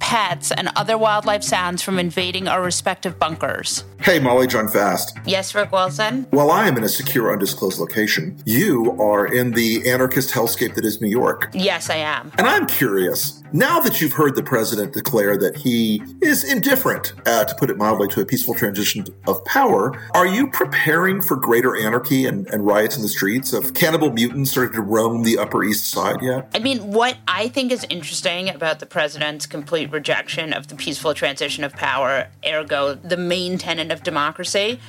pets, and other wildlife sounds from invading our respective bunkers. Hey, Molly Jong-Fast. Yes, Rick Wilson? While I am in a secure, undisclosed location, you are in the anarchist hellscape that is New York. Yes, I am. And I'm curious, now that you've heard the president declare that he is indifferent, uh, to put it mildly, to a peaceful transition of power, are you preparing for greater anarchy and, and riots in the streets? Of cannibal mutants started to roam the Upper East Side yet? I mean, what I think is interesting about the president's complete rejection of the peaceful transition of power, ergo, the main tenet of democracy,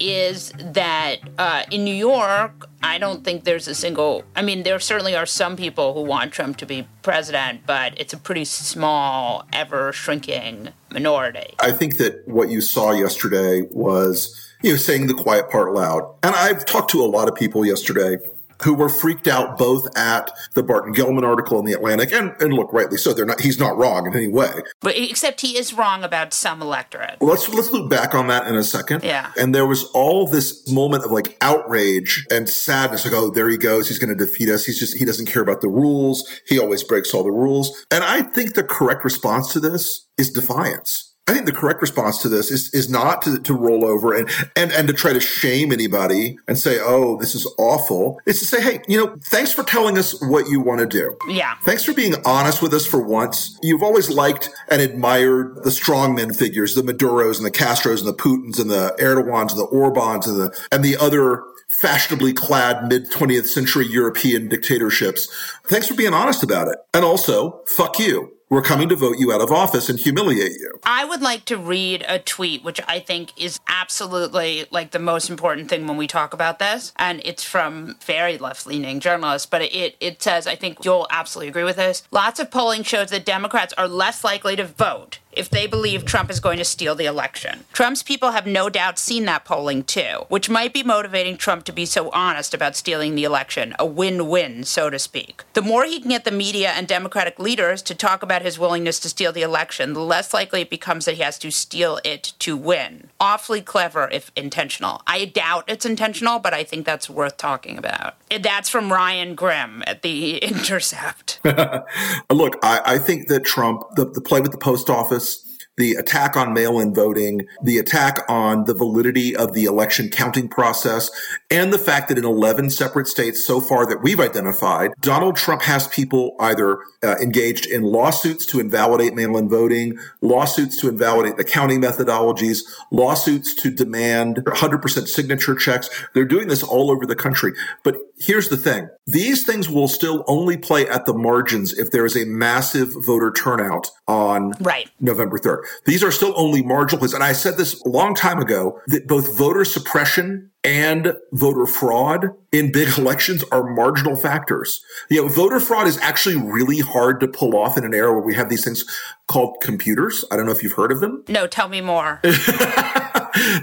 is that uh, in New York, I don't think there's a single. I mean, there certainly are some people who want Trump to be president, but it's a pretty small, ever shrinking minority. I think that what you saw yesterday was, you know, saying the quiet part loud. And I've talked to a lot of people yesterday who were freaked out both at the Barton Gellman article in the Atlantic, and, and look, rightly so. They're not. He's not wrong in any way. But except he is wrong about some electorate. Let's let's look back on that in a second. Yeah. And there was all this moment of like outrage and sadness. Like, oh, there he goes. He's going to defeat us. He's just he doesn't care about the rules. He always breaks all the rules. And I think the correct response to this is defiance. I think the correct response to this is is not to, to roll over and, and and to try to shame anybody and say, "Oh, this is awful." It's to say, "Hey, you know, thanks for telling us what you want to do. Yeah. Thanks for being honest with us for once. You've always liked and admired the strongmen figures, the Maduros and the Castros and the Putins and the Erdogans and the Orbans and the and the other fashionably clad mid 20th century European dictatorships. Thanks for being honest about it. And also, fuck you." We're coming to vote you out of office and humiliate you. I would like to read a tweet, which I think is absolutely like the most important thing when we talk about this. And it's from very left leaning journalists, but it, it says, I think you'll absolutely agree with this. Lots of polling shows that Democrats are less likely to vote if they believe Trump is going to steal the election. Trump's people have no doubt seen that polling too, which might be motivating Trump to be so honest about stealing the election, a win win, so to speak. The more he can get the media and Democratic leaders to talk about his willingness to steal the election, the less likely it becomes that he has to steal it to win. Awfully clever if intentional. I doubt it's intentional, but I think that's worth talking about. That's from Ryan Grim at The Intercept. Look, I, I, think that Trump, the, the play with the post office, the attack on mail-in voting, the attack on the validity of the election counting process, and the fact that in 11 separate states so far that we've identified, Donald Trump has people either uh, engaged in lawsuits to invalidate mail-in voting, lawsuits to invalidate the counting methodologies, lawsuits to demand 100% signature checks. They're doing this all over the country. But here's the thing. These things will still only play at the margins if there is a massive voter turnout on right. November 3rd. These are still only marginal plays. And I said this a long time ago that both voter suppression and voter fraud in big elections are marginal factors. You know, voter fraud is actually really hard to pull off in an era where we have these things called computers. I don't know if you've heard of them. No, tell me more.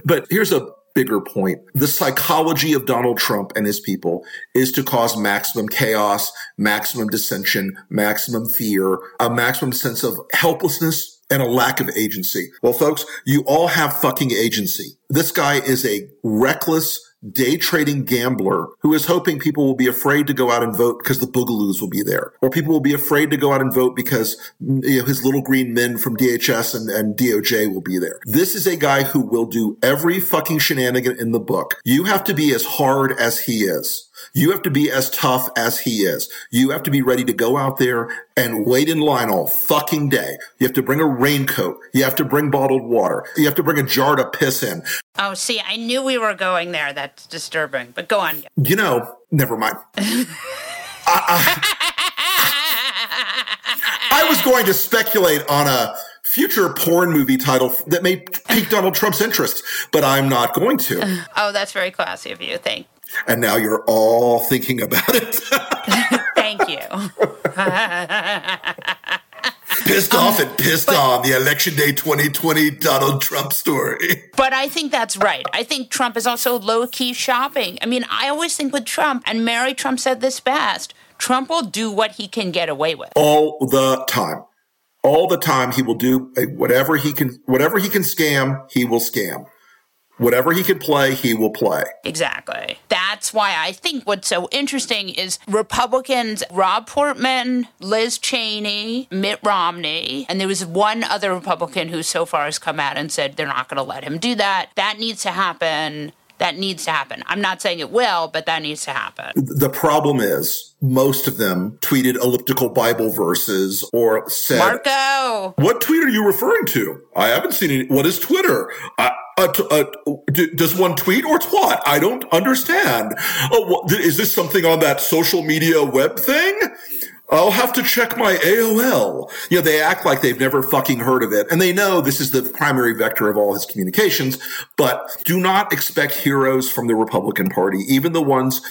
but here's a bigger point. The psychology of Donald Trump and his people is to cause maximum chaos, maximum dissension, maximum fear, a maximum sense of helplessness and a lack of agency. Well, folks, you all have fucking agency. This guy is a reckless, day trading gambler who is hoping people will be afraid to go out and vote because the boogaloos will be there. Or people will be afraid to go out and vote because you know, his little green men from DHS and, and DOJ will be there. This is a guy who will do every fucking shenanigan in the book. You have to be as hard as he is. You have to be as tough as he is. You have to be ready to go out there and wait in line all fucking day. You have to bring a raincoat. You have to bring bottled water. You have to bring a jar to piss in. Oh, see, I knew we were going there. That's disturbing. But go on. You know, never mind. I, I, I was going to speculate on a future porn movie title that may pique Donald Trump's interest, but I'm not going to. Oh, that's very classy of you. Thank and now you're all thinking about it. Thank you. pissed um, off and pissed but, on the election day 2020 Donald Trump story. But I think that's right. I think Trump is also low key shopping. I mean, I always think with Trump, and Mary Trump said this best Trump will do what he can get away with all the time. All the time, he will do whatever he can. Whatever he can scam, he will scam. Whatever he can play, he will play. Exactly. That's why I think what's so interesting is Republicans, Rob Portman, Liz Cheney, Mitt Romney, and there was one other Republican who so far has come out and said they're not going to let him do that. That needs to happen. That needs to happen. I'm not saying it will, but that needs to happen. The problem is most of them tweeted elliptical Bible verses or said, Marco, what tweet are you referring to? I haven't seen any. What is Twitter? Uh, uh, d- does one tweet or what? I don't understand. Oh, what, is this something on that social media web thing? I'll have to check my AOL. You know, they act like they've never fucking heard of it. And they know this is the primary vector of all his communications, but do not expect heroes from the Republican Party, even the ones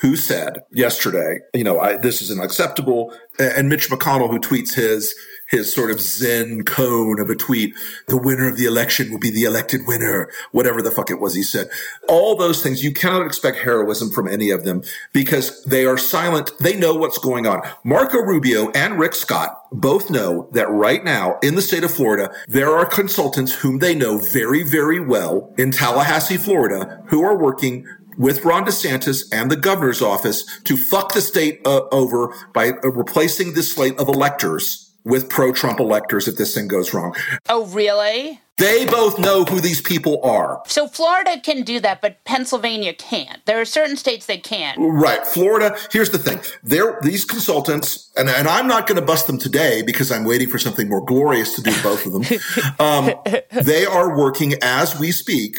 who said yesterday, you know, I, this is unacceptable. And Mitch McConnell, who tweets his, his sort of Zen koan of a tweet. The winner of the election will be the elected winner, whatever the fuck it was he said. All those things, you cannot expect heroism from any of them because they are silent. They know what's going on. Marco Rubio and Rick Scott both know that right now in the state of Florida, there are consultants whom they know very, very well in Tallahassee, Florida, who are working with Ron DeSantis and the governor's office to fuck the state uh, over by uh, replacing this slate of electors with pro Trump electors if this thing goes wrong. Oh, really? They both know who these people are. So Florida can do that, but Pennsylvania can't. There are certain states that can't. Right. Florida, here's the thing. They're, these consultants, and, and I'm not going to bust them today because I'm waiting for something more glorious to do both of them. um, they are working as we speak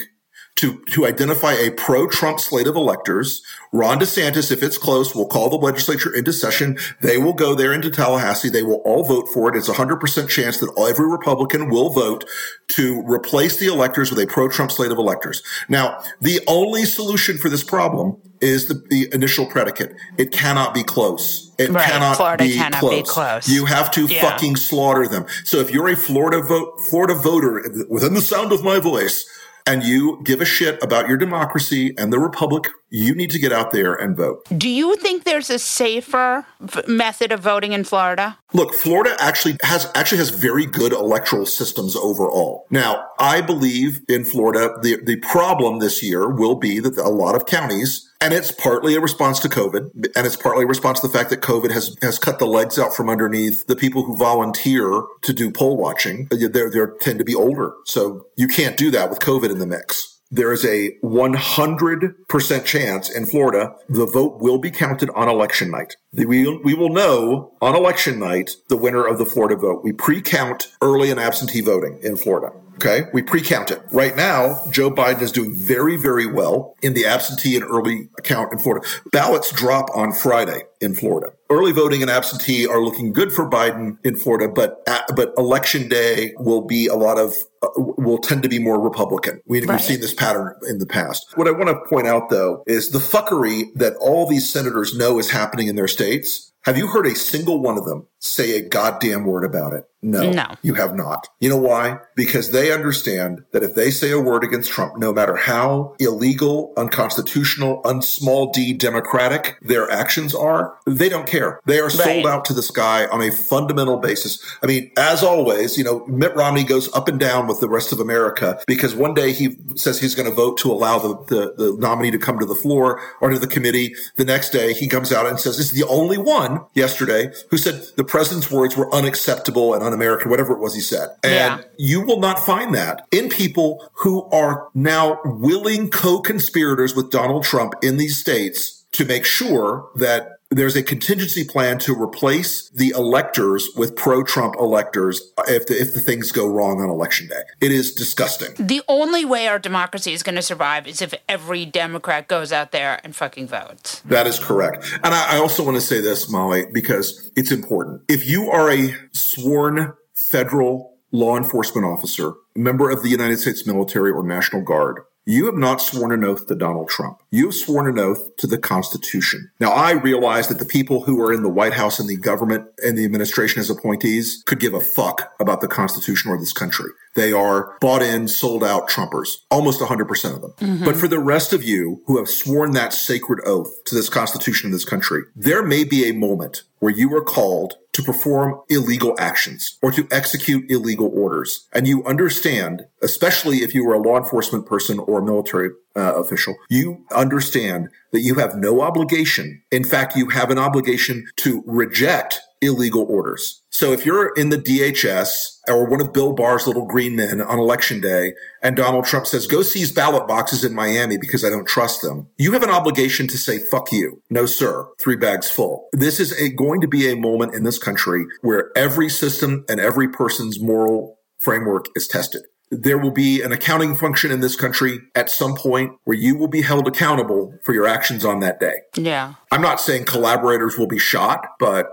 to, to identify a pro-Trump slate of electors. Ron DeSantis, if it's close, will call the legislature into session. They will go there into Tallahassee. They will all vote for it. It's a hundred percent chance that every Republican will vote to replace the electors with a pro-Trump slate of electors. Now, the only solution for this problem is the, the initial predicate. It cannot be close. It right. cannot, Florida be, cannot close. be close. You have to yeah. fucking slaughter them. So if you're a Florida vote, Florida voter within the sound of my voice, and you give a shit about your democracy and the republic, you need to get out there and vote. Do you think there's a safer method of voting in Florida? Look, Florida actually has actually has very good electoral systems overall. Now, I believe in Florida the the problem this year will be that a lot of counties and it's partly a response to COVID, and it's partly a response to the fact that COVID has, has cut the legs out from underneath the people who volunteer to do poll watching. They they tend to be older, so you can't do that with COVID in the mix there is a 100% chance in Florida the vote will be counted on election night. We, we will know on election night the winner of the Florida vote. We pre-count early and absentee voting in Florida. Okay. We pre-count it. Right now, Joe Biden is doing very, very well in the absentee and early count in Florida. Ballots drop on Friday in Florida. Early voting and absentee are looking good for Biden in Florida, but but election day will be a lot of uh, will tend to be more Republican. We, have seen this pattern in the past. What I want to point out though is the fuckery that all these senators know is happening in their states. Have you heard a single one of them say a goddamn word about it? No, no, you have not. You know why? Because they understand that if they say a word against Trump, no matter how illegal, unconstitutional, unsmall d democratic their actions are, they don't care. They are right. sold out to this guy on a fundamental basis. I mean, as always, you know, Mitt Romney goes up and down with the rest of America because one day he says he's going to vote to allow the, the, the nominee to come to the floor or to the committee. The next day he comes out and says, this is the only one yesterday who said the president's words were unacceptable and un-American, whatever it was he said. And yeah. you will not find that in people who are now willing co-conspirators with Donald Trump in these states to make sure that there's a contingency plan to replace the electors with pro-Trump electors if the, if the things go wrong on election day. It is disgusting. The only way our democracy is going to survive is if every Democrat goes out there and fucking votes. That is correct. And I, I also want to say this, Molly, because it's important. If you are a sworn federal law enforcement officer, member of the United States military or National Guard, You have not sworn an oath to Donald Trump. You have sworn an oath to the Constitution. Now, I realize that the people who are in the White House and the government and the administration as appointees could give a fuck about the Constitution or this country. They are bought in, sold out Trumpers, almost 100% of them. Mm-hmm. But for the rest of you who have sworn that sacred oath to this Constitution in this country, there may be a moment where you are called to perform illegal actions or to execute illegal orders. And you understand, especially if you are a law enforcement person or a military uh, official, you understand that you have no obligation. In fact, you have an obligation to reject illegal orders. So if you're in the DHS or one of Bill Barr's little green men on election day and Donald Trump says, go seize ballot boxes in Miami because I don't trust them, you have an obligation to say, fuck you. No, sir. Three bags full. This is a, going to be a moment in this country where every system and every person's moral framework is tested there will be an accounting function in this country at some point where you will be held accountable for your actions on that day. Yeah. I'm not saying collaborators will be shot, but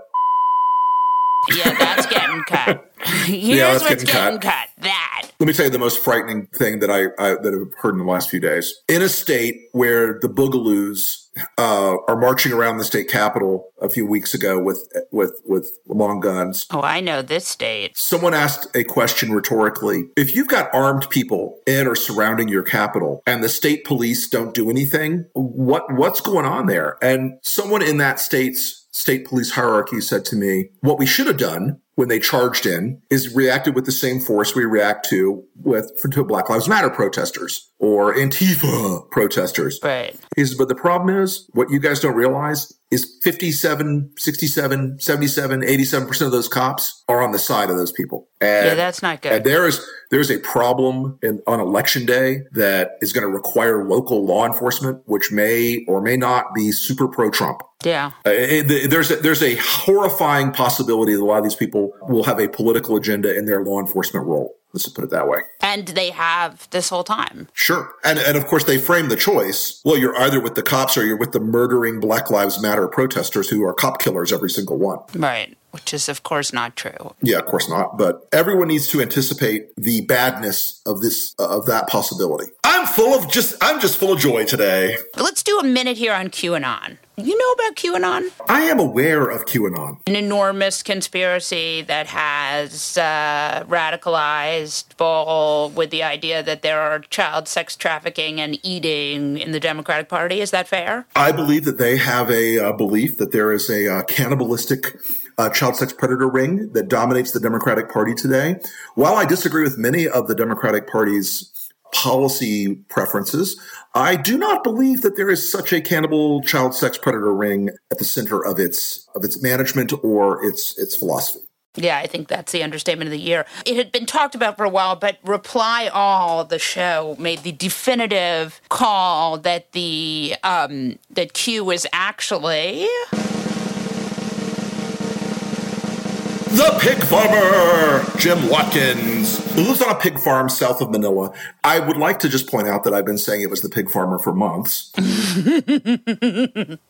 yeah, that's getting cut. Here's yeah, that's what's getting, getting cut. cut. That. Let me tell you the most frightening thing that I, I that I've heard in the last few days. In a state where the Boogaloos uh, are marching around the state capitol a few weeks ago with with with long guns. Oh, I know this state. Someone asked a question rhetorically: If you've got armed people in or surrounding your capital, and the state police don't do anything, what what's going on there? And someone in that state's state police hierarchy said to me, what we should have done when they charged in is reacted with the same force we react to with to Black Lives Matter protesters or Antifa protesters. Right. He says, but the problem is what you guys don't realize is 57, 67, 77, 87% of those cops are on the side of those people. And, yeah, that's not good. And there is, there's a problem in, on election day that is going to require local law enforcement, which may or may not be super pro Trump. Yeah. Uh, it, there's a, there's a horrifying possibility that a lot of these people will have a political agenda in their law enforcement role. Let's put it that way. And they have this whole time. Sure. And, and of course, they frame the choice. Well, you're either with the cops or you're with the murdering Black Lives Matter protesters who are cop killers, every single one. Right. Which is, of course, not true. Yeah, of course not. But everyone needs to anticipate the badness of this, uh, of that possibility. I'm full of just, I'm just full of joy today. Let's do a minute here on QAnon. You know about QAnon? I am aware of QAnon. An enormous conspiracy that has uh, radicalized people with the idea that there are child sex trafficking and eating in the Democratic Party. Is that fair? I believe that they have a uh, belief that there is a uh, cannibalistic uh, child sex predator ring that dominates the Democratic Party today. While I disagree with many of the Democratic Party's policy preferences, I do not believe that there is such a cannibal child sex predator ring at the center of its of its management or its its philosophy. Yeah, I think that's the understatement of the year. It had been talked about for a while, but Reply All, the show, made the definitive call that the um, that Q was actually the pig farmer, Jim Watkins, who lives on a pig farm south of Manila. I would like to just point out that I've been saying it was the pig farmer for months.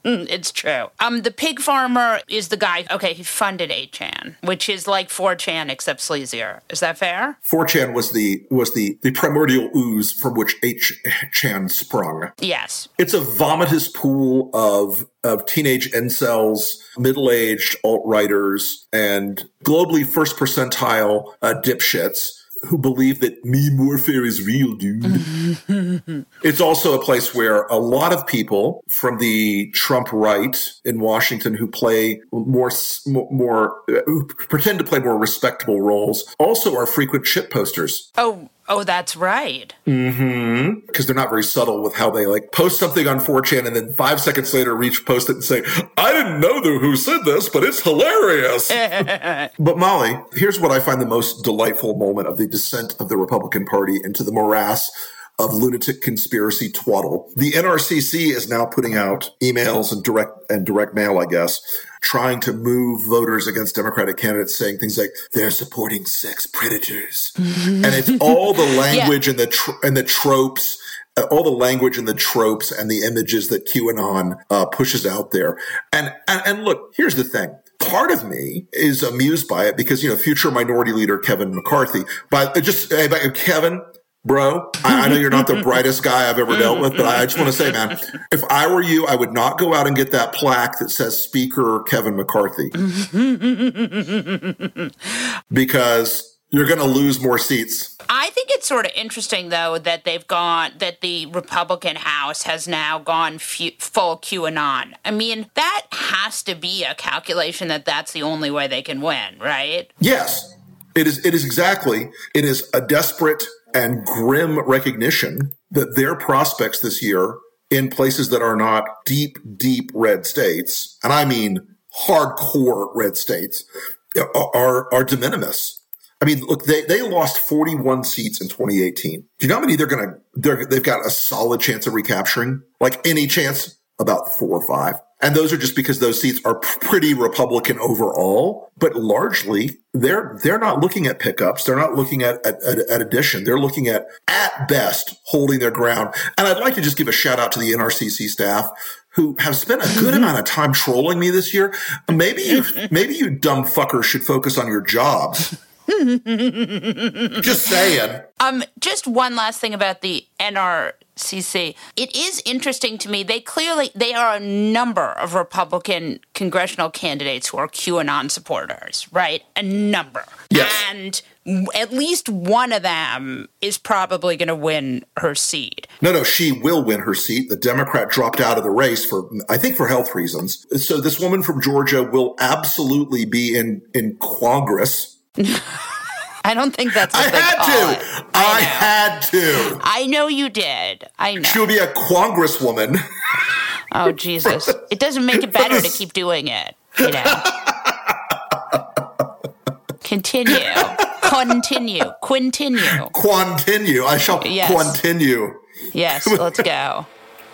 it's true. Um, the pig farmer is the guy. Okay, he funded 8chan, which is like 4chan except sleazier. Is that fair? 4chan was the was the the primordial ooze from which 8chan sprung. Yes, it's a vomitous pool of of teenage incels, middle aged alt righters, and globally first percentile uh, dipshits who believe that meme warfare is real, dude. it's also a place where a lot of people from the Trump right in Washington who play more, more, who pretend to play more respectable roles also are frequent shit posters. Oh, Oh, that's right. Mm-hmm. Because they're not very subtle with how they like post something on 4chan and then five seconds later reach post it and say, I didn't know who said this, but it's hilarious. but Molly, here's what I find the most delightful moment of the descent of the Republican Party into the morass of lunatic conspiracy twaddle. The NRCC is now putting out emails and direct and direct mail, I guess, trying to move voters against Democratic candidates, saying things like they're supporting sex predators, and it's all the language yeah. and the tr- and the tropes. Uh, all the language and the tropes and the images that QAnon uh, pushes out there, and, and and look, here's the thing: part of me is amused by it because you know future minority leader Kevin McCarthy, but just hey, Kevin, bro. I, I, know you're not the brightest guy I've ever dealt with, but I just want to say, man, if I were you, I would not go out and get that plaque that says Speaker Kevin McCarthy. because you're going to lose more seats. I think it's sort of interesting, though, that they've gone, that the Republican House has now gone full QAnon. I mean, that has to be a calculation that that's the only way they can win, right? Yes. It is, it is exactly, it is a desperate and grim recognition that their prospects this year in places that are not deep, deep red states, and I mean hardcore red states, are, are de minimis. I mean, look, they, they lost 41 seats in 2018. Do you know how many they're going to, they've got a solid chance of recapturing? Like any chance? About four or five. And those are just because those seats are pretty Republican overall, but largely they're, they're not looking at pickups. They're not looking at, at, at, addition. They're looking at, at best, holding their ground. And I'd like to just give a shout out to the NRCC staff who have spent a good amount of time trolling me this year. Maybe you, maybe you dumb fuckers should focus on your jobs. just saying. Um, just one last thing about the NRCC. It is interesting to me. They clearly they are a number of Republican congressional candidates who are QAnon supporters, right? A number. Yes. And at least one of them is probably going to win her seat. No, no, she will win her seat. The Democrat dropped out of the race for, I think, for health reasons. So this woman from Georgia will absolutely be in in Congress I don't think that's what I had to. I, I had to. I know you did. I know. She'll be a congresswoman. oh Jesus! It doesn't make it better to keep doing it. You know. Continue. Continue. Continue. Continue. I shall yes. continue. Yes, let's go.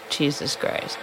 Jesus Christ.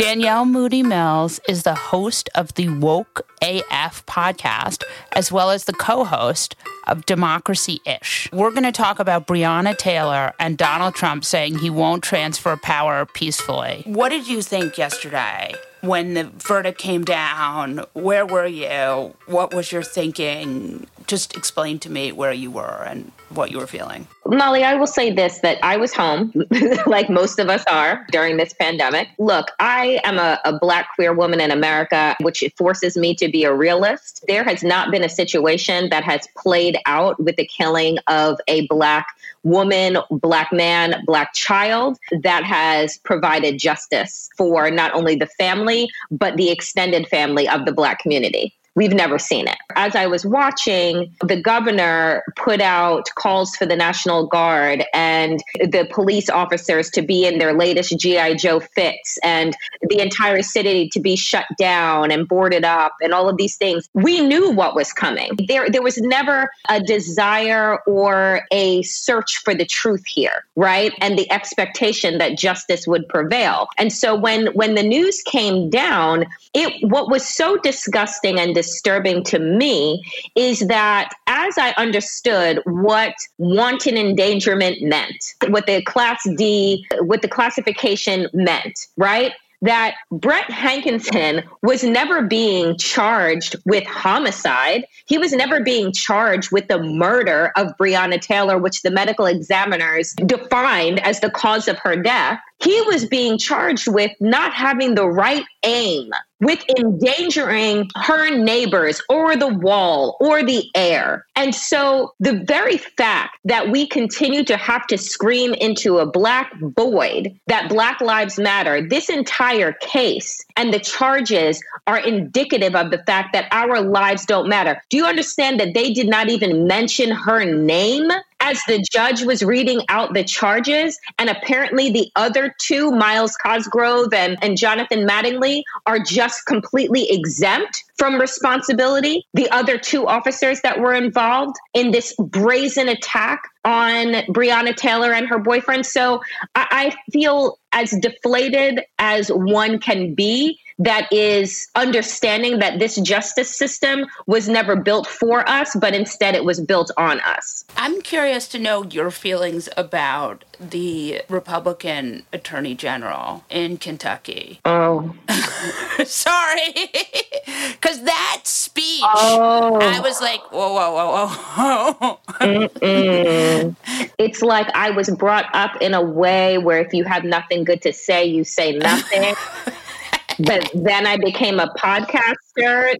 Danielle Moodie Mills is the host of the Woke AF podcast, as well as the co host of Democracy Ish. We're going to talk about Breonna Taylor and Donald Trump saying he won't transfer power peacefully. What did you think yesterday? when the verdict came down, where were you? What was your thinking? Just explain to me where you were and what you were feeling. Molly, I will say this that I was home, like most of us are during this pandemic. Look, I am a, a black queer woman in America, which forces me to be a realist. There has not been a situation that has played out with the killing of a black woman, black man, black child that has provided justice for not only the family, but the extended family of the black community. We've never seen it. As I was watching, the governor put out calls for the National Guard and the police officers to be in their latest G.I. Joe fits and the entire city to be shut down and boarded up and all of these things. We knew what was coming. There, there was never a desire or a search for the truth here, right? And the expectation that justice would prevail. And so when when the news came down, it what was so disgusting and disturbing to me is that as I understood what wanton endangerment meant, what the class D, what the classification meant, right? that Brett Hankison was never being charged with homicide. He was never being charged with the murder of Breonna Taylor, which the medical examiners defined as the cause of her death he was being charged with not having the right aim, with endangering her neighbors or the wall or the air. And so the very fact that we continue to have to scream into a black void that Black Lives Matter, this entire case and the charges are indicative of the fact that our lives don't matter. Do you understand that they did not even mention her name? As the judge was reading out the charges, and apparently the other two, Myles Cosgrove and, and Jonathan Mattingly, are just completely exempt from responsibility. The other two officers that were involved in this brazen attack on Breonna Taylor and her boyfriend. So I, I feel as deflated as one can be that is understanding that this justice system was never built for us, but instead it was built on us. I'm curious to know your feelings about the Republican Attorney General in Kentucky. Oh. Sorry. Because that speech, oh. I was like, whoa, whoa, whoa, whoa. it's like I was brought up in a way where if you have nothing good to say, you say nothing. But then I became a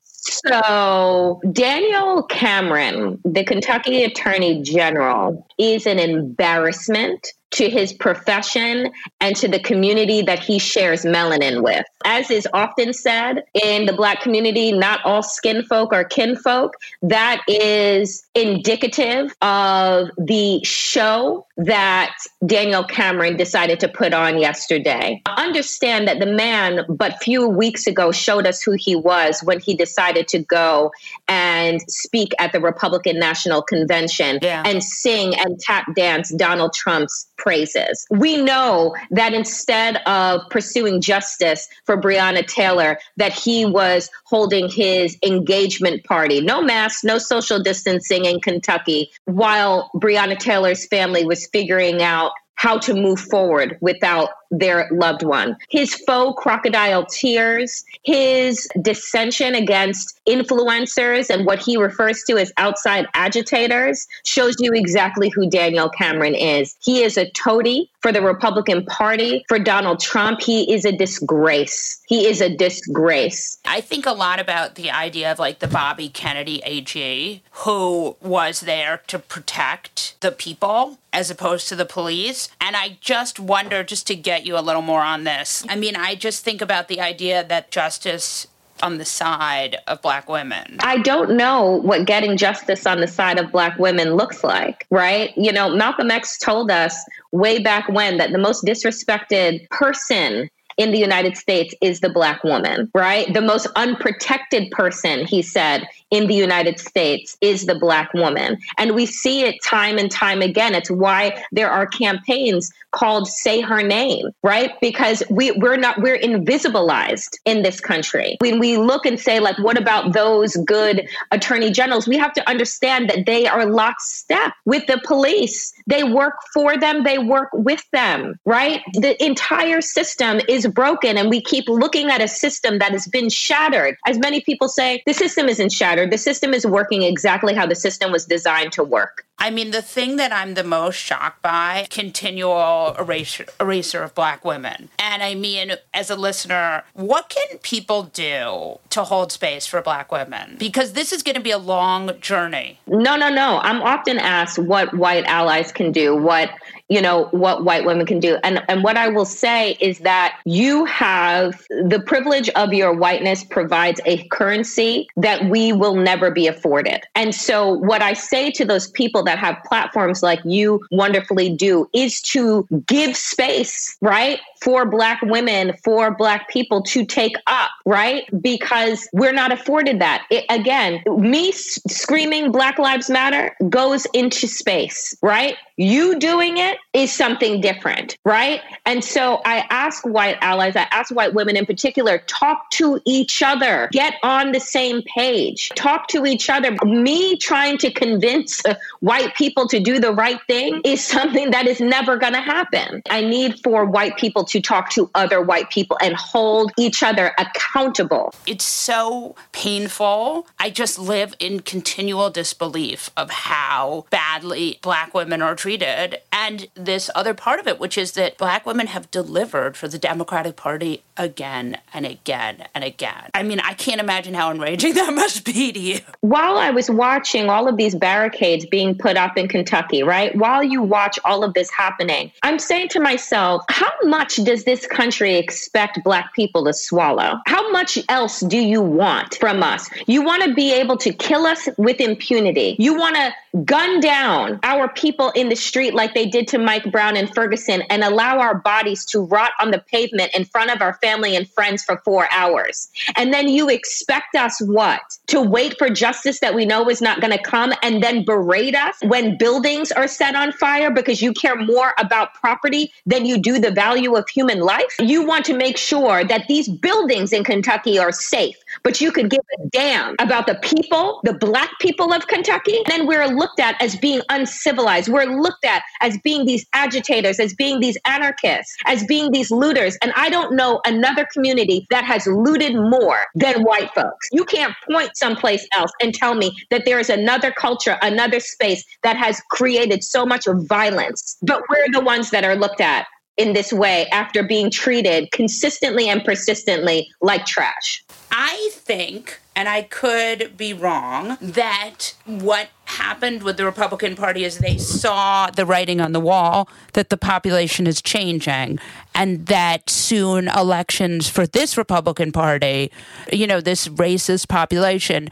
So, Daniel Cameron, the Kentucky Attorney General, is an embarrassment to his profession and to the community that he shares melanin with. As is often said in the Black community, not all skin folk are kinfolk. That is indicative of the show that Daniel Cameron decided to put on yesterday. Understand that the man, but few weeks ago, showed us who he was when he decided to go and speak at the Republican National Convention yeah. and sing and tap dance Donald Trump's praises. We know that instead of pursuing justice for Breonna Taylor, that he was holding his engagement party, no mask, no social distancing in Kentucky, while Breonna Taylor's family was figuring out how to move forward without their loved one. His faux crocodile tears, his dissension against influencers and what he refers to as outside agitators shows you exactly who Daniel Cameron is. He is a toady for the Republican Party, for Donald Trump. He is a disgrace. He is a disgrace. I think a lot about the idea of like the Bobby Kennedy AG, who was there to protect the people as opposed to the police. And I just wonder, just to get you a little more on this, I mean, I just think about the idea that justice on the side of black women? I don't know what getting justice on the side of black women looks like, right? You know, Malcolm X told us way back when that the most disrespected person in the United States is the black woman, right? The most unprotected person, he said, in the United States is the black woman. And we see it time and time again. It's why there are campaigns called Say Her Name, right? Because we, we're not, we're invisibilized in this country. When we look and say, like, what about those good attorney generals? We have to understand that they are lockstep with the police. They work for them, they work with them, right? The entire system is broken, and we keep looking at a system that has been shattered. As many people say, the system isn't shattered the system is working exactly how the system was designed to work. I mean, the thing that I'm the most shocked by continual erasure, erasure of black women. And I mean, as a listener, what can people do to hold space for black women? Because this is going to be a long journey. No, no, no. I'm often asked what white allies can do, what you know what white women can do and and what i will say is that you have the privilege of your whiteness provides a currency that we will never be afforded. And so what i say to those people that have platforms like you wonderfully do is to give space right for black women for black people to take up right because we're not afforded that. It, again me screaming black lives matter goes into space right? You doing it is something different, right? And so I ask white allies, I ask white women in particular, talk to each other, get on the same page, talk to each other. Me trying to convince white people to do the right thing is something that is never going to happen. I need for white people to talk to other white people and hold each other accountable. It's so painful. I just live in continual disbelief of how badly black women are treated. And this other part of it, which is that black women have delivered for the Democratic Party again and again and again. I mean, I can't imagine how enraging that must be to you. While I was watching all of these barricades being put up in Kentucky, right? While you watch all of this happening, I'm saying to myself, how much does this country expect black people to swallow? How much else do you want from us? You want to be able to kill us with impunity. You want to gun down our people in the street like they did to Mike Brown and Ferguson and allow our bodies to rot on the pavement in front of our family and friends for four hours. And then you expect us what? To wait for justice that we know is not going to come and then berate us when buildings are set on fire because you care more about property than you do the value of human life? You want to make sure that these buildings in Kentucky are safe, but you could give a damn about the people, the black people of Kentucky. And then we're looked at as being uncivilized. We're looked at as being these agitators, as being these anarchists, as being these looters. And I don't know another community that has looted more than white folks. You can't point someplace else and tell me that there is another culture, another space that has created so much violence. But we're the ones that are looked at in this way after being treated consistently and persistently like trash. I think, and I could be wrong, that what happened with the Republican Party is they saw the writing on the wall that the population is changing and that soon elections for this Republican Party, you know, this racist population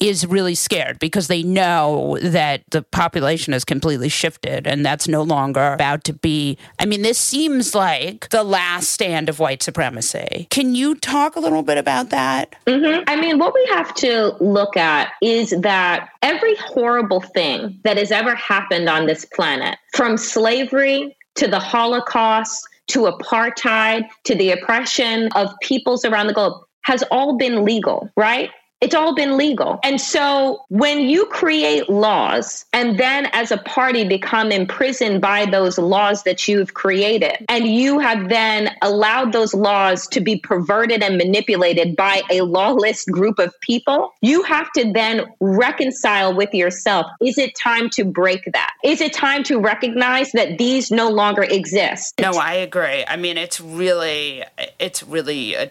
is really scared because they know that the population has completely shifted and that's no longer about to be. I mean, this seems like the last stand of white supremacy. Can you talk a little bit about that? Mm-hmm. I mean, what we have to look at is that every horrible thing that has ever happened on this planet, from slavery to the Holocaust to apartheid to the oppression of peoples around the globe, has all been legal, right? It's all been legal. And so when you create laws and then as a party become imprisoned by those laws that you've created, and you have then allowed those laws to be perverted and manipulated by a lawless group of people, you have to then reconcile with yourself. Is it time to break that? Is it time to recognize that these no longer exist? No, I agree. I mean, it's really, it's really a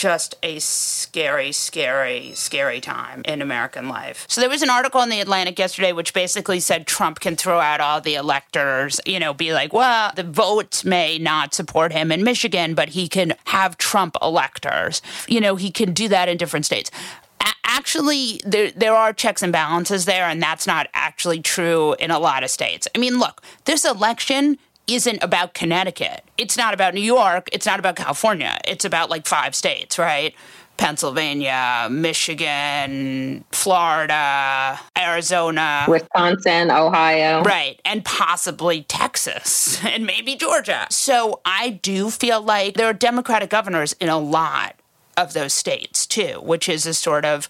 just a scary, scary, scary time in American life. So there was an article in the Atlantic yesterday which basically said Trump can throw out all the electors, you know, be like, well, the votes may not support him in Michigan, but he can have Trump electors. You know, he can do that in different states actually there there are checks and balances there and that's not actually true in a lot of states. I mean, look, this election isn't about Connecticut. It's not about New York. It's not about California. It's about like five states, right? Pennsylvania, Michigan, Florida, Arizona, Wisconsin, Ohio. Right. And possibly Texas and maybe Georgia. So I do feel like there are Democratic governors in a lot of those states too, which is a sort of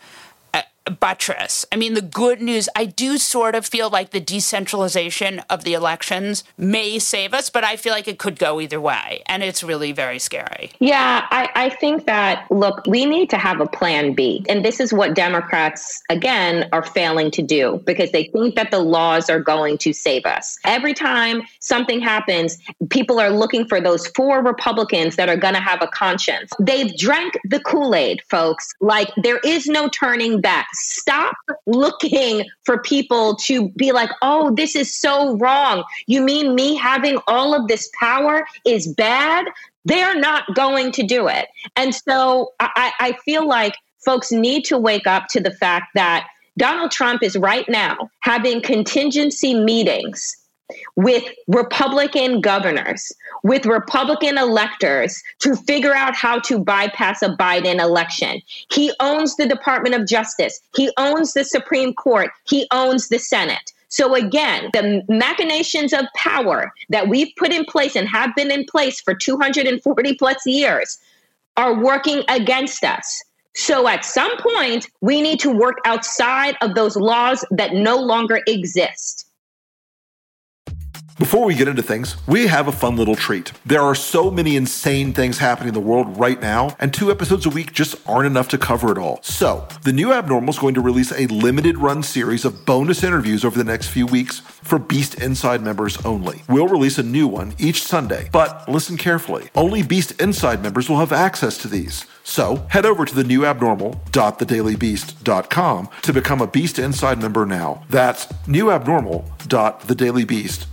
buttress. I mean, the good news, I do sort of feel like the decentralization of the elections may save us, but I feel like it could go either way. And it's really very scary. Yeah, I, I think that, look, we need to have a plan B. And this is what Democrats, again, are failing to do because they think that the laws are going to save us. Every time something happens, people are looking for those four Republicans that are going to have a conscience. They've drank the Kool Aid, folks. Like, there is no turning back stop looking for people to be like, oh, this is so wrong. You mean me having all of this power is bad? They're not going to do it. And so I, I feel like folks need to wake up to the fact that Donald Trump is right now having contingency meetings with Republican governors, with Republican electors to figure out how to bypass a Biden election. He owns the Department of Justice, he owns the Supreme Court, he owns the Senate. So again, the machinations of power that we've put in place and have been in place for 240 plus years are working against us. So at some point, we need to work outside of those laws that no longer exist. Before we get into things, we have a fun little treat. There are so many insane things happening in the world right now, and two episodes a week just aren't enough to cover it all. So, the new Abnormal is going to release a limited run series of bonus interviews over the next few weeks for Beast Inside members only. We'll release a new one each Sunday, but listen carefully. Only Beast Inside members will have access to these. So head over to the new abnormal.thedailybeast.com to become a Beast Inside member now. That's newabnormal.thedailybeast.com.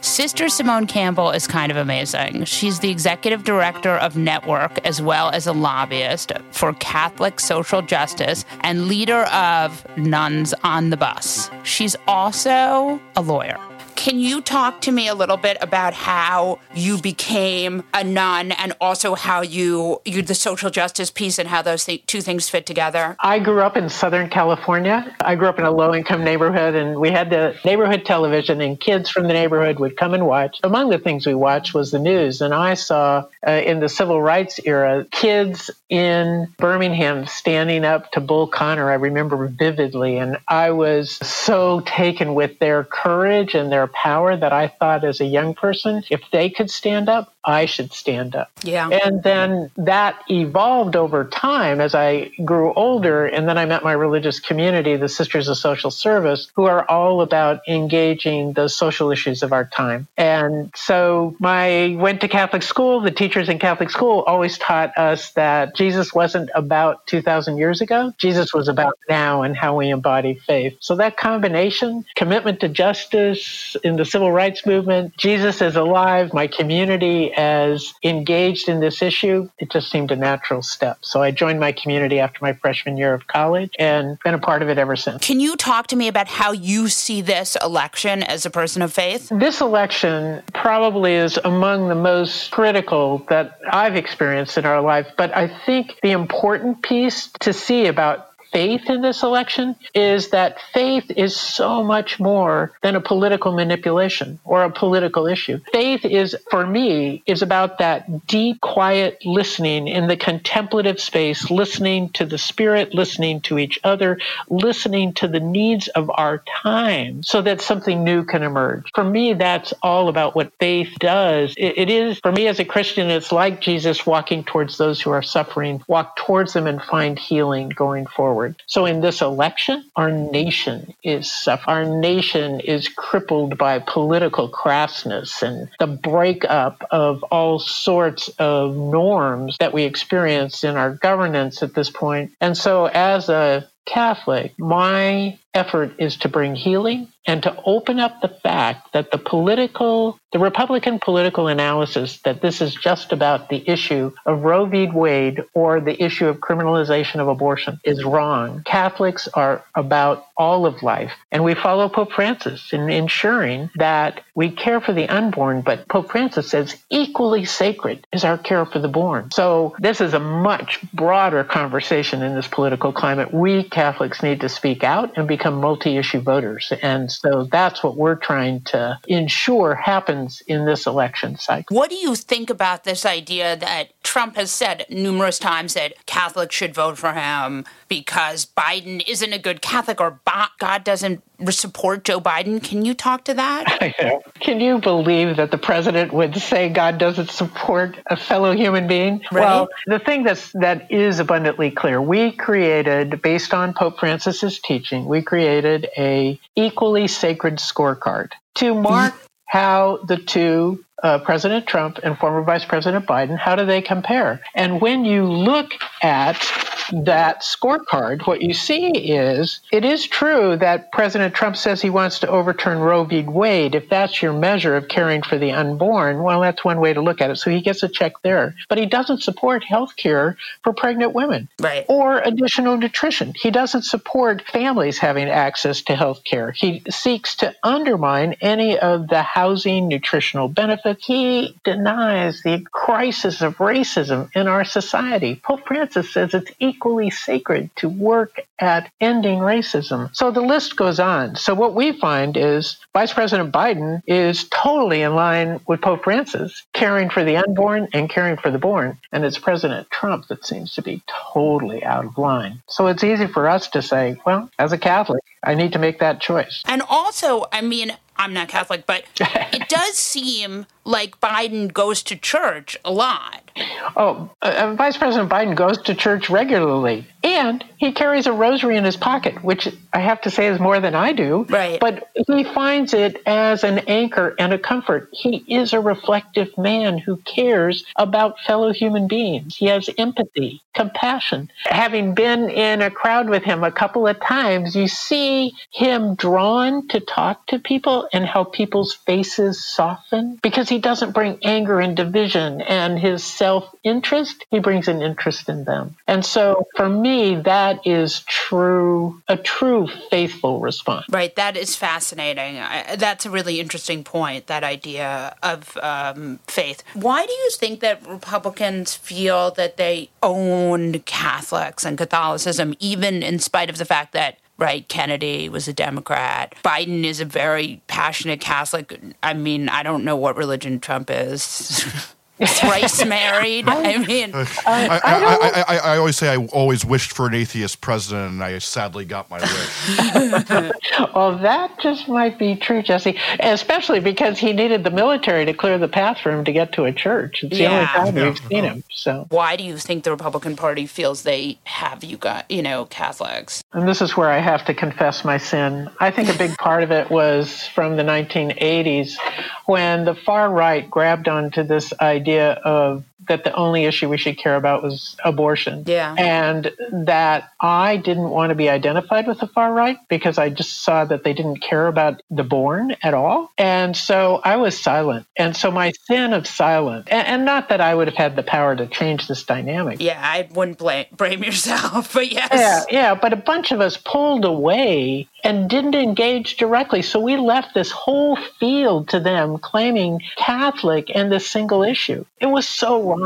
Sister Simone Campbell is kind of amazing. She's the executive director of Network as well as a lobbyist for Catholic social justice and leader of Nuns on the Bus. She's also a lawyer. Can you talk to me a little bit about how you became a nun and also how you you the social justice piece and how those th- two things fit together? I grew up in Southern California. I grew up in a low income neighborhood and we had the neighborhood television and kids from the neighborhood would come and watch. Among the things we watched was the news and I saw uh, in the civil rights era kids in Birmingham standing up to Bull Connor. I remember vividly and I was so taken with their courage and their power that I thought as a young person, if they could stand up, I should stand up. Yeah. And then that evolved over time as I grew older. And then I met my religious community, the Sisters of Social Service, who are all about engaging the social issues of our time. And so I went to Catholic school. The teachers in Catholic school always taught us that Jesus wasn't about 2,000 years ago. Jesus was about now and how we embody faith. So that combination, commitment to justice in the civil rights movement, Jesus is alive, my community as engaged in this issue, it just seemed a natural step. So I joined my community after my freshman year of college and been a part of it ever since. Can you talk to me about how you see this election as a person of faith? This election probably is among the most critical that I've experienced in our life, but I think the important piece to see about faith in this election is that faith is so much more than a political manipulation or a political issue. Faith is, for me, is about that deep, quiet listening in the contemplative space, listening to the Spirit, listening to each other, listening to the needs of our time so that something new can emerge. For me, that's all about what faith does. it, is, for me as a Christian, it's like Jesus walking towards those who are suffering, walk towards them and find healing going forward forward. So in this election, our nation is suffering. Our nation is crippled by political crassness and the breakup of all sorts of norms that we experience in our governance at this point. And so as a Catholic, my effort is to bring healing and to open up the fact that the political, the Republican political analysis that this is just about the issue of Roe v. Wade or the issue of criminalization of abortion is wrong. Catholics are about all of life. And we follow Pope Francis in ensuring that we care for the unborn, but Pope Francis says equally sacred is our care for the born. So this is a much broader conversation in this political climate. We Catholics need to speak out and become multi issue voters. And so that's what we're trying to ensure happens in this election cycle. What do you think about this idea that Trump has said numerous times that Catholics should vote for him because Biden isn't a good Catholic or God doesn't support Joe Biden? Can you talk to that? Can you believe that the president would say God doesn't support a fellow human being? Right. Well, the thing that's that is abundantly clear, we created based on Pope Francis's teaching, we created a equally sacred scorecard to mark how the two uh, President Trump and former Vice President Biden, how do they compare? And when you look at that scorecard, what you see is it is true that President Trump says he wants to overturn Roe v. Wade. If that's your measure of caring for the unborn, well, that's one way to look at it. So he gets a check there. But he doesn't support health care for pregnant women right. or additional nutrition. He doesn't support families having access to health care. He seeks to undermine any of the housing, nutritional benefits. He denies the crisis of racism in our society. Pope Francis says it's equal equally sacred to work at ending racism. So the list goes on. So what we find is Vice President Biden is totally in line with Pope Francis, caring for the unborn and caring for the born. And it's President Trump that seems to be totally out of line. So it's easy for us to say, well, as a Catholic, I need to make that choice. And also, I mean, I'm not Catholic, but it does seem like Biden goes to church a lot. Oh, uh, Vice President Biden goes to church regularly, and he carries a rosary in his pocket, which I have to say is more than I do. Right. But he finds it as an anchor and a comfort. He is a reflective man who cares about fellow human beings. He has empathy, compassion. Having been in a crowd with him a couple of times, you see him drawn to talk to people and how people's faces soften because he doesn't bring anger and division and his self interest. He brings an interest in them. And so for me, that is true, a true faithful response. Right. That is fascinating. I, that's a really interesting point, that idea of um, faith. Why do you think that Republicans feel that they own Catholics and Catholicism, even in spite of the fact that right? Kennedy was a Democrat. Biden is a very passionate Catholic. I mean, I don't know what religion Trump is. thrice married. I mean, I, I, I, I, I, always say I always wished for an atheist president, and I sadly got my wish. well, that just might be true, Jesse, especially because he needed the military to clear the path for him to get to a church. It's the yeah. only time yeah. we've seen him. So, why do you think the Republican Party feels they have you got, you know, Catholics? And this is where I have to confess my sin. I think a big part of it was from the 1980s when the far right grabbed onto this idea of that the only issue we should care about was abortion. Yeah. And that I didn't want to be identified with the far right because I just saw that they didn't care about the born at all. And so I was silent. And so my sin of silence, and, and not that I would have had the power to change this dynamic. Yeah, I wouldn't blame, blame yourself, but yes. Yeah, yeah. But a bunch of us pulled away and didn't engage directly. So we left this whole field to them claiming Catholic and this single issue. It was so wrong.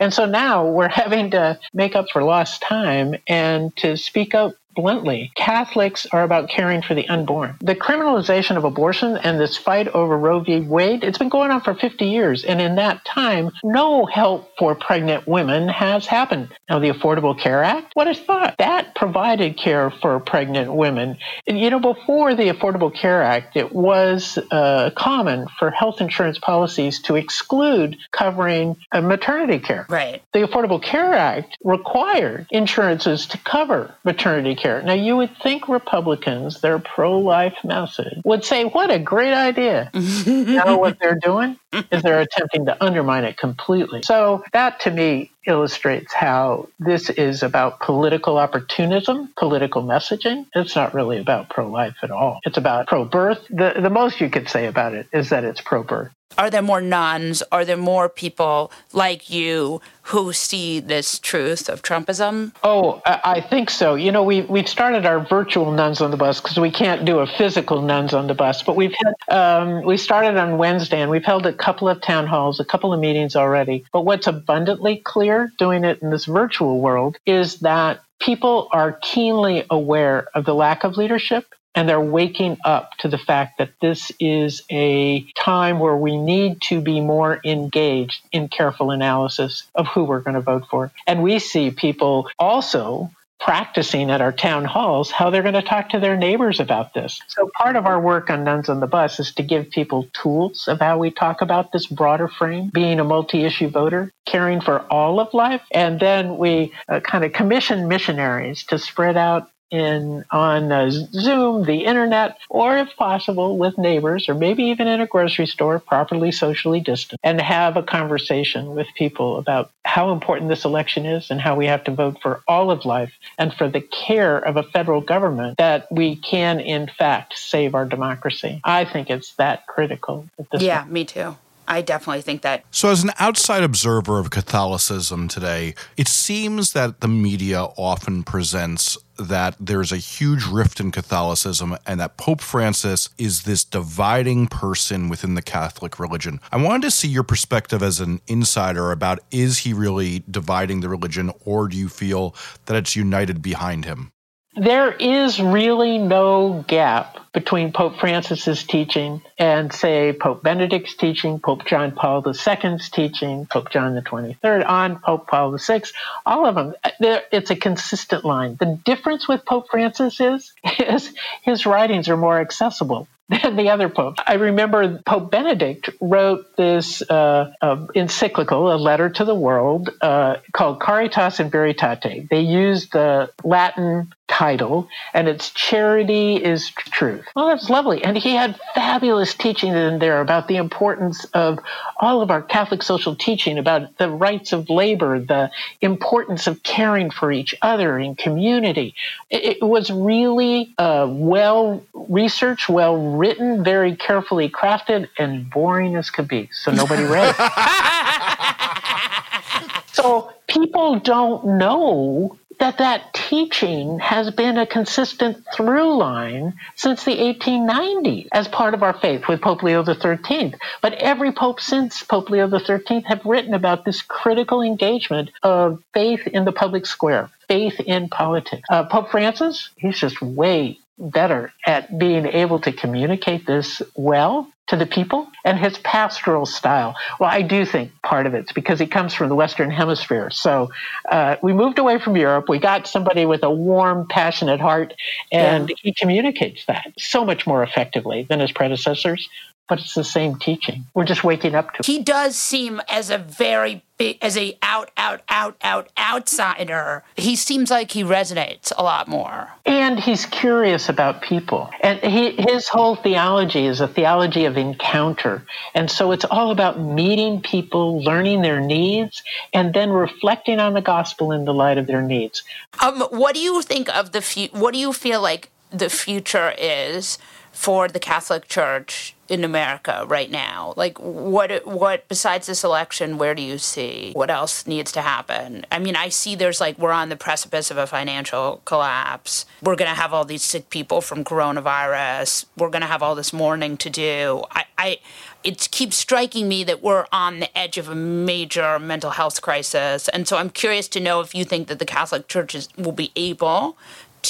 And so now we're having to make up for lost time and to speak up bluntly, Catholics are about caring for the unborn. The criminalization of abortion and this fight over Roe v. Wade, it's been going on for 50 years. And in that time, no help for pregnant women has happened. Now, the Affordable Care Act, what is thought? That provided care for pregnant women. You know, before the Affordable Care Act, it was uh, common for health insurance policies to exclude covering uh, maternity care. Right. The Affordable Care Act required insurances to cover maternity care care. Now, you would think Republicans, their pro life message, would say, What a great idea. you know what they're doing? Is they're attempting to undermine it completely. So, that to me illustrates how this is about political opportunism, political messaging. It's not really about pro life at all. It's about pro birth. The, the most you could say about it is that it's pro birth are there more nuns? Are there more people like you who see this truth of Trumpism? Oh, I think so. You know, we we've started our virtual nuns on the bus because we can't do a physical nuns on the bus. But we've had um, we started on Wednesday and we've held a couple of town halls, a couple of meetings already. But what's abundantly clear doing it in this virtual world is that people are keenly aware of the lack of leadership and they're waking up to the fact that this is a time where we need to be more engaged in careful analysis of who we're going to vote for. And we see people also practicing at our town halls how they're going to talk to their neighbors about this. So part of our work on Nuns on the Bus is to give people tools of how we talk about this broader frame, being a multi-issue voter, caring for all of life, and then we uh, kind of commission missionaries to spread out in on uh, Zoom, the internet, or if possible with neighbors, or maybe even in a grocery store, properly socially distant, and have a conversation with people about how important this election is and how we have to vote for all of life and for the care of a federal government that we can, in fact, save our democracy. I think it's that critical. yeah, point. me too. I definitely think that. So, as an outside observer of Catholicism today, it seems that the media often presents that there's a huge rift in Catholicism and that Pope Francis is this dividing person within the Catholic religion. I wanted to see your perspective as an insider about is he really dividing the religion or do you feel that it's united behind him? There is really no gap between Pope Francis's teaching and, say, Pope Benedict's teaching, Pope John Paul II's teaching, Pope John the 23rd, on Pope Paul VI, all of them. Uh, it's a consistent line. The difference with Pope Francis is, is his writings are more accessible than the other popes. I remember Pope Benedict wrote this uh, uh, encyclical, a letter to the world, uh, called Caritas in Veritate. They used the Latin title, and it's Charity is Truth. Well, that's lovely. And he had fabulous teaching in there about the importance of all of our Catholic social teaching about the rights of labor, the importance of caring for each other in community. It, it was really uh, well researched, well written, very carefully crafted, and boring as could be. So nobody read it. so people don't know that that teaching has been a consistent through line since the 1890s as part of our faith with Pope Leo XIII. But every pope since Pope Leo XIII have written about this critical engagement of faith in the public square, faith in politics. Uh, pope Francis, he's just way better at being able to communicate this well to the people and his pastoral style. Well, I do think part of it's because he comes from the Western Hemisphere. So uh, we moved away from Europe. We got somebody with a warm, passionate heart, and yeah. he communicates that so much more effectively than his predecessors but it's the same teaching. We're just waking up to. It. He does seem as a very big, as a out, out, out, out outsider. He seems like he resonates a lot more. And he's curious about people. And he, his whole theology is a theology of encounter. And so it's all about meeting people, learning their needs, and then reflecting on the gospel in the light of their needs. Um, what do you think of the future? What do you feel like the future is? For the Catholic Church in America right now? Like, what what besides this election, where do you see what else needs to happen? I mean, I see there's like we're on the precipice of a financial collapse. We're going to have all these sick people from coronavirus. We're going to have all this mourning to do. I, I it keeps striking me that we're on the edge of a major mental health crisis, and so I'm curious to know if you think that the Catholic Church is, will be able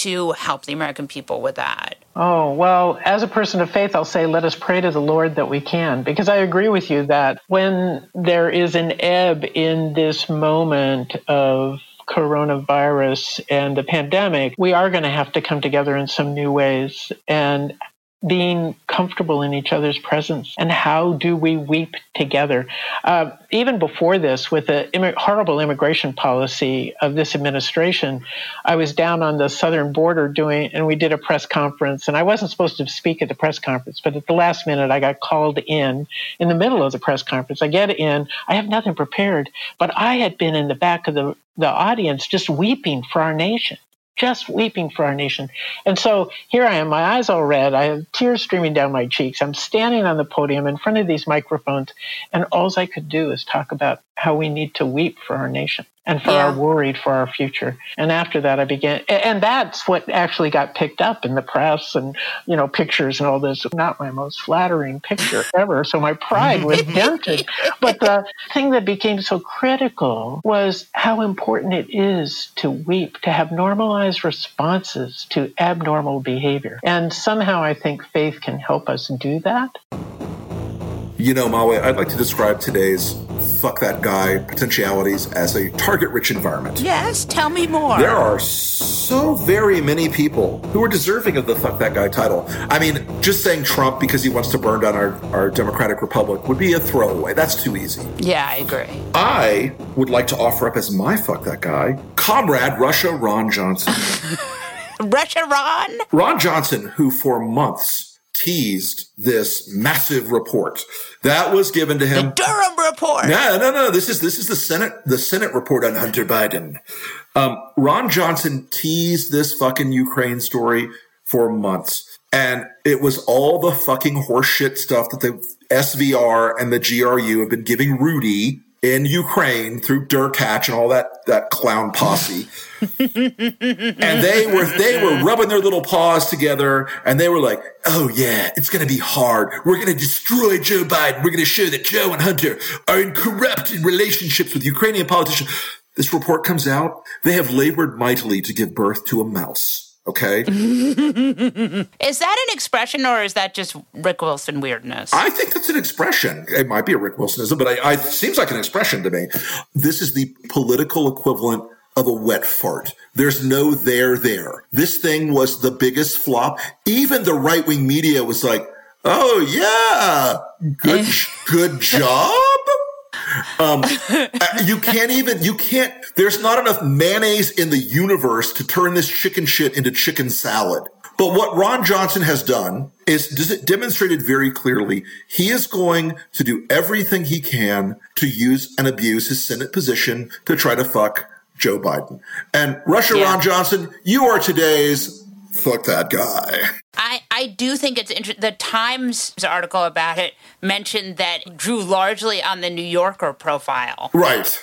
to help the American people with that? Oh, well, as a person of faith, I'll say let us pray to the Lord that we can, because I agree with you that when there is an ebb in this moment of coronavirus and the pandemic, we are going to have to come together in some new ways. And being comfortable in each other's presence? And how do we weep together? Uh, even before this with the Im- horrible immigration policy of this administration i was down on the southern border doing and we did a press conference. And i wasn't supposed to speak at the press conference but at the last minute i got called in in the middle of the press conference. I get in i have nothing prepared but i had been in the back of the the audience just weeping for our nation just weeping for our nation. And so here I am, my eyes all red. I have tears streaming down my cheeks. I'm standing on the podium in front of these microphones, and all I could do is talk about how we need to weep for our nation and for yeah. our worried for our future. And after that, I began, and that's what actually got picked up in the press and, you know, pictures and all this. Not my most flattering picture ever. So my pride was dented. But the thing that became so critical was how important it is to weep, to have normalized responses to abnormal behavior. And somehow I think faith can help us do that. You know, Mawe, I'd like to describe today's fuck that guy potentialities as a target rich environment. Yes, tell me more. There are so very many people who are deserving of the fuck that guy title. I mean, just saying Trump because he wants to burn down our, our democratic republic would be a throwaway. That's too easy. Yeah, I agree. I would like to offer up as my fuck that guy, Comrade Russia Ron Johnson. Russia Ron? Ron Johnson, who for months teased this massive report that was given to him. The Durham report. No, no, no. This is this is the Senate the Senate report on Hunter Biden. Um, Ron Johnson teased this fucking Ukraine story for months, and it was all the fucking horseshit stuff that the SVR and the GRU have been giving Rudy in Ukraine through Derkach and all that that clown posse. and they were they were rubbing their little paws together and they were like, "Oh yeah, it's going to be hard. We're going to destroy Joe Biden. We're going to show that Joe and Hunter are in corrupt relationships with Ukrainian politicians." This report comes out. They have labored mightily to give birth to a mouse. Okay. is that an expression or is that just Rick Wilson weirdness? I think that's an expression. It might be a Rick Wilsonism, but I, I, it seems like an expression to me. This is the political equivalent of a wet fart. There's no there there. This thing was the biggest flop. Even the right wing media was like, oh yeah, good, good job. Um, uh, you can't even, you can't, there's not enough mayonnaise in the universe to turn this chicken shit into chicken salad. But what Ron Johnson has done is does it demonstrated very clearly he is going to do everything he can to use and abuse his Senate position to try to fuck Joe Biden. And Russia yeah. Ron Johnson, you are today's fuck that guy. I, I do think it's interesting. The Times article about it mentioned that drew largely on the New Yorker profile. Right.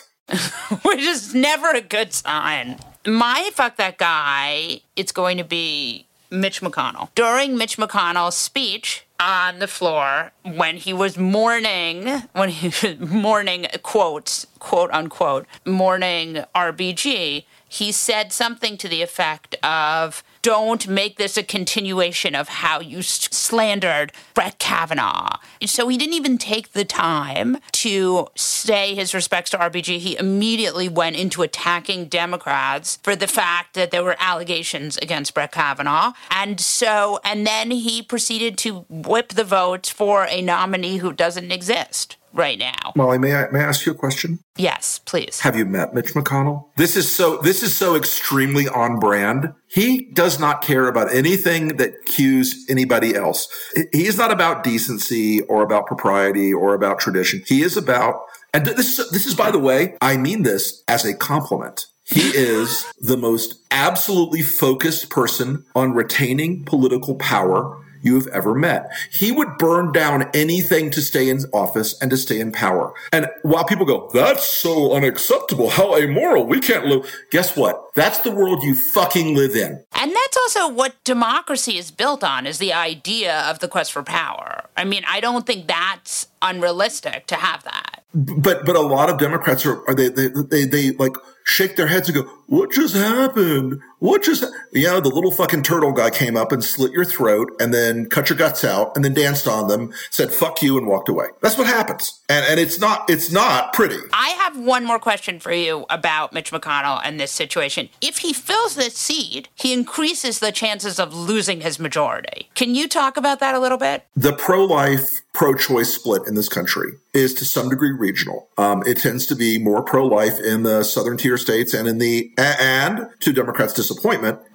Which is never a good sign. My fuck that guy, it's going to be Mitch McConnell. During Mitch McConnell's speech on the floor, when he was mourning, when he was mourning, quotes, quote unquote, mourning RBG, he said something to the effect of, don't make this a continuation of how you slandered Brett Kavanaugh. So he didn't even take the time to say his respects to RBG. He immediately went into attacking Democrats for the fact that there were allegations against Brett Kavanaugh. And so, and then he proceeded to whip the votes for a nominee who doesn't exist right now. Molly, may I may I ask you a question? Yes, please. Have you met Mitch McConnell? This is so this is so extremely on brand. He does not care about anything that cues anybody else. He is not about decency or about propriety or about tradition. He is about and this is this is by the way, I mean this as a compliment. He is the most absolutely focused person on retaining political power you have ever met. He would burn down anything to stay in office and to stay in power. And while people go, that's so unacceptable, how amoral, we can't live. Guess what? That's the world you fucking live in. And that's also what democracy is built on is the idea of the quest for power. I mean, I don't think that's unrealistic to have that. But but a lot of Democrats are, are they, they they they like shake their heads and go, "What just happened? What just?" You know, the little fucking turtle guy came up and slit your throat, and then cut your guts out, and then danced on them, said "fuck you," and walked away. That's what happens, and and it's not it's not pretty. I have one more question for you about Mitch McConnell and this situation. If he fills this seat, he increases the chances of losing his majority. Can you talk about that a little bit? The pro-life, pro-choice split in this country is to some degree regional. Um, it tends to be more pro-life in the southern tier states and in the and to Democrats' disappointment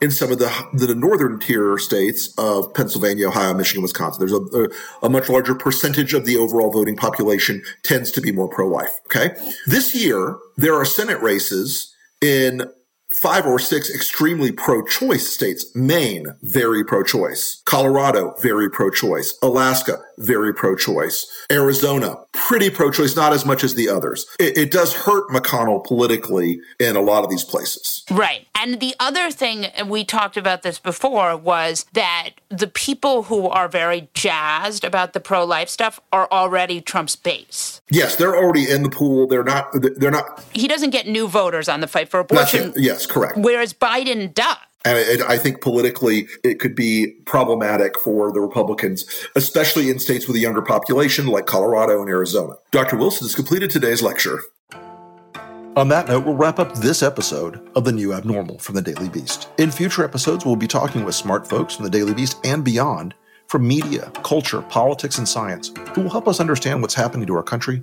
in some of the the northern tier states of Pennsylvania, Ohio, Michigan, Wisconsin. There's a, a, a much larger percentage of the overall voting population tends to be more pro-life. Okay, this year there are Senate races in five or six extremely pro-choice states. Maine, very pro-choice. Colorado, very pro-choice. Alaska, very pro-choice. Arizona, pretty pro-choice, not as much as the others. It, it, does hurt McConnell politically in a lot of these places. Right. And the other thing, and we talked about this before, was that the people who are very jazzed about the pro-life stuff are already Trump's base. Yes, they're already in the pool. They're not. They're not. He doesn't get new voters on the fight for abortion. Yes, correct. Whereas Biden does. And it, I think politically, it could be problematic for the Republicans, especially in states with a younger population like Colorado and Arizona. Dr. Wilson has completed today's lecture. On that note, we'll wrap up this episode of The New Abnormal from the Daily Beast. In future episodes, we'll be talking with smart folks from the Daily Beast and beyond from media, culture, politics, and science who will help us understand what's happening to our country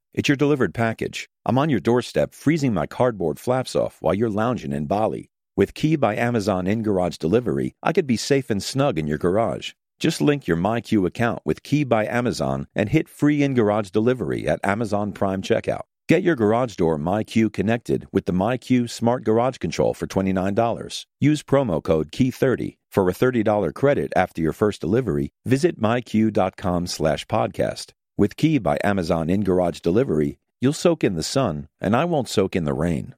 It's your delivered package. I'm on your doorstep freezing my cardboard flaps off while you're lounging in Bali. With Key by Amazon in garage delivery, I could be safe and snug in your garage. Just link your MyQ account with Key by Amazon and hit free in garage delivery at Amazon Prime checkout. Get your garage door MyQ connected with the MyQ Smart Garage Control for $29. Use promo code KEY30 For a $30 credit after your first delivery, visit myq.com slash podcast. With Key by Amazon in-garage delivery, you'll soak in the sun, and I won't soak in the rain.